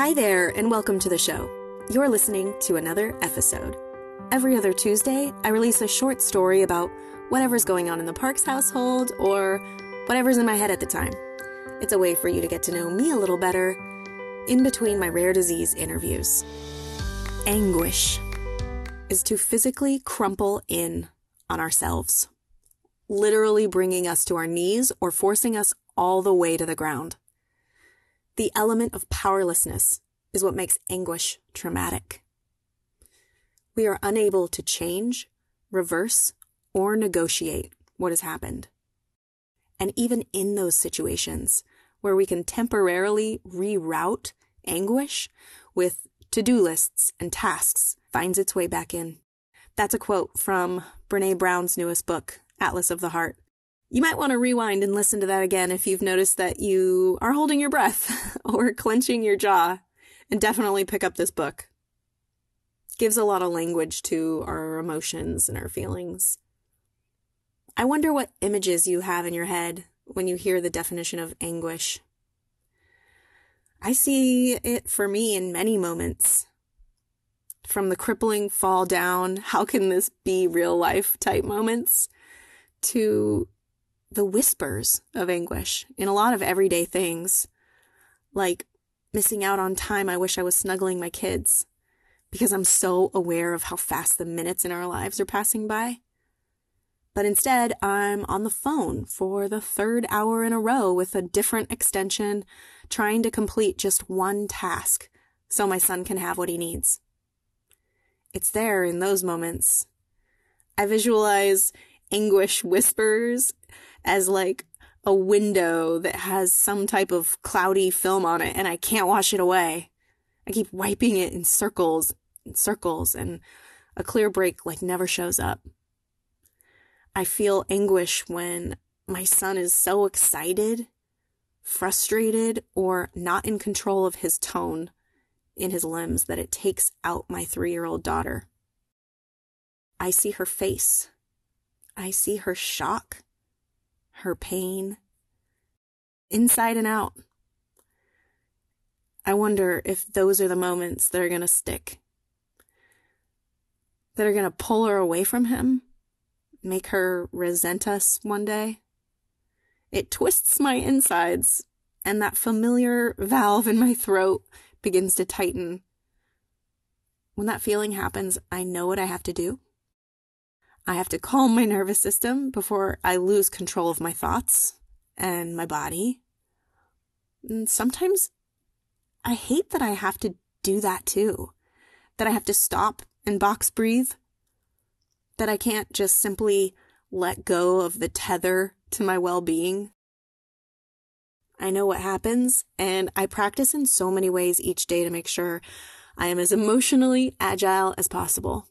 Hi there, and welcome to the show. You're listening to another episode. Every other Tuesday, I release a short story about whatever's going on in the Parks household or whatever's in my head at the time. It's a way for you to get to know me a little better in between my rare disease interviews. Anguish is to physically crumple in on ourselves, literally bringing us to our knees or forcing us all the way to the ground. The element of powerlessness is what makes anguish traumatic. We are unable to change, reverse, or negotiate what has happened. And even in those situations where we can temporarily reroute anguish with to-do lists and tasks finds its way back in. That's a quote from Brene Brown's newest book, Atlas of the Heart. You might want to rewind and listen to that again if you've noticed that you are holding your breath or clenching your jaw, and definitely pick up this book. gives a lot of language to our emotions and our feelings. I wonder what images you have in your head when you hear the definition of anguish. I see it for me in many moments. From the crippling fall down, how can this be real life type moments, to the whispers of anguish in a lot of everyday things, like missing out on time I wish I was snuggling my kids because I'm so aware of how fast the minutes in our lives are passing by. But instead, I'm on the phone for the third hour in a row with a different extension, trying to complete just one task so my son can have what he needs. It's there in those moments. I visualize anguish whispers as like a window that has some type of cloudy film on it and I can't wash it away. I keep wiping it in circles and circles and a clear break like never shows up. I feel anguish when my son is so excited, frustrated, or not in control of his tone in his limbs that it takes out my three year old daughter. I see her face. I see her shock her pain, inside and out. I wonder if those are the moments that are going to stick, that are going to pull her away from him, make her resent us one day. It twists my insides, and that familiar valve in my throat begins to tighten. When that feeling happens, I know what I have to do. I have to calm my nervous system before I lose control of my thoughts and my body. And sometimes I hate that I have to do that too. That I have to stop and box breathe. That I can't just simply let go of the tether to my well being. I know what happens, and I practice in so many ways each day to make sure I am as emotionally agile as possible.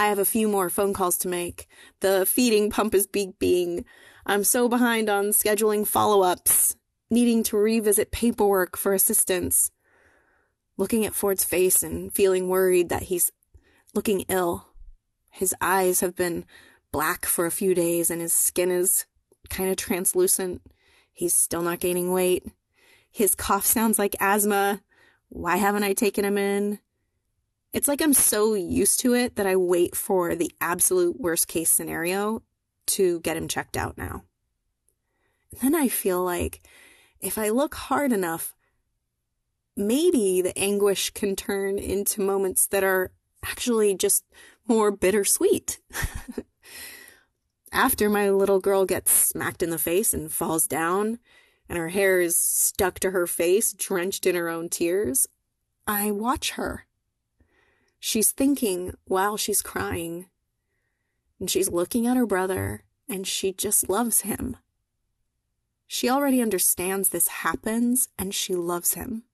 I have a few more phone calls to make. The feeding pump is beeping. I'm so behind on scheduling follow ups, needing to revisit paperwork for assistance. Looking at Ford's face and feeling worried that he's looking ill. His eyes have been black for a few days and his skin is kind of translucent. He's still not gaining weight. His cough sounds like asthma. Why haven't I taken him in? It's like I'm so used to it that I wait for the absolute worst case scenario to get him checked out now. And then I feel like if I look hard enough, maybe the anguish can turn into moments that are actually just more bittersweet. After my little girl gets smacked in the face and falls down, and her hair is stuck to her face, drenched in her own tears, I watch her She's thinking while she's crying. And she's looking at her brother and she just loves him. She already understands this happens and she loves him.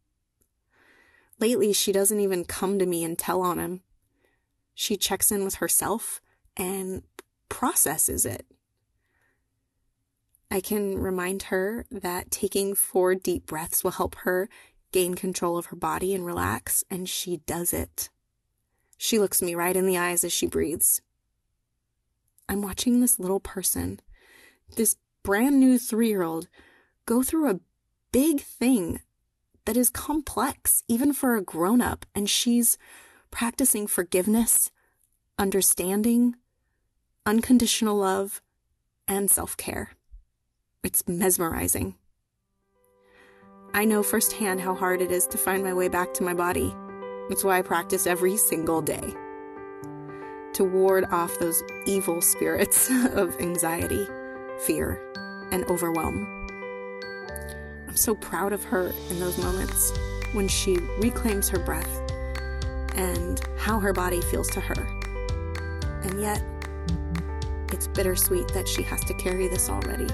Lately, she doesn't even come to me and tell on him. She checks in with herself and processes it. I can remind her that taking four deep breaths will help her gain control of her body and relax, and she does it. She looks me right in the eyes as she breathes. I'm watching this little person, this brand new three year old, go through a big thing that is complex, even for a grown up, and she's practicing forgiveness, understanding, unconditional love, and self care. It's mesmerizing. I know firsthand how hard it is to find my way back to my body. It's why I practice every single day to ward off those evil spirits of anxiety, fear, and overwhelm. I'm so proud of her in those moments when she reclaims her breath and how her body feels to her. And yet, it's bittersweet that she has to carry this already.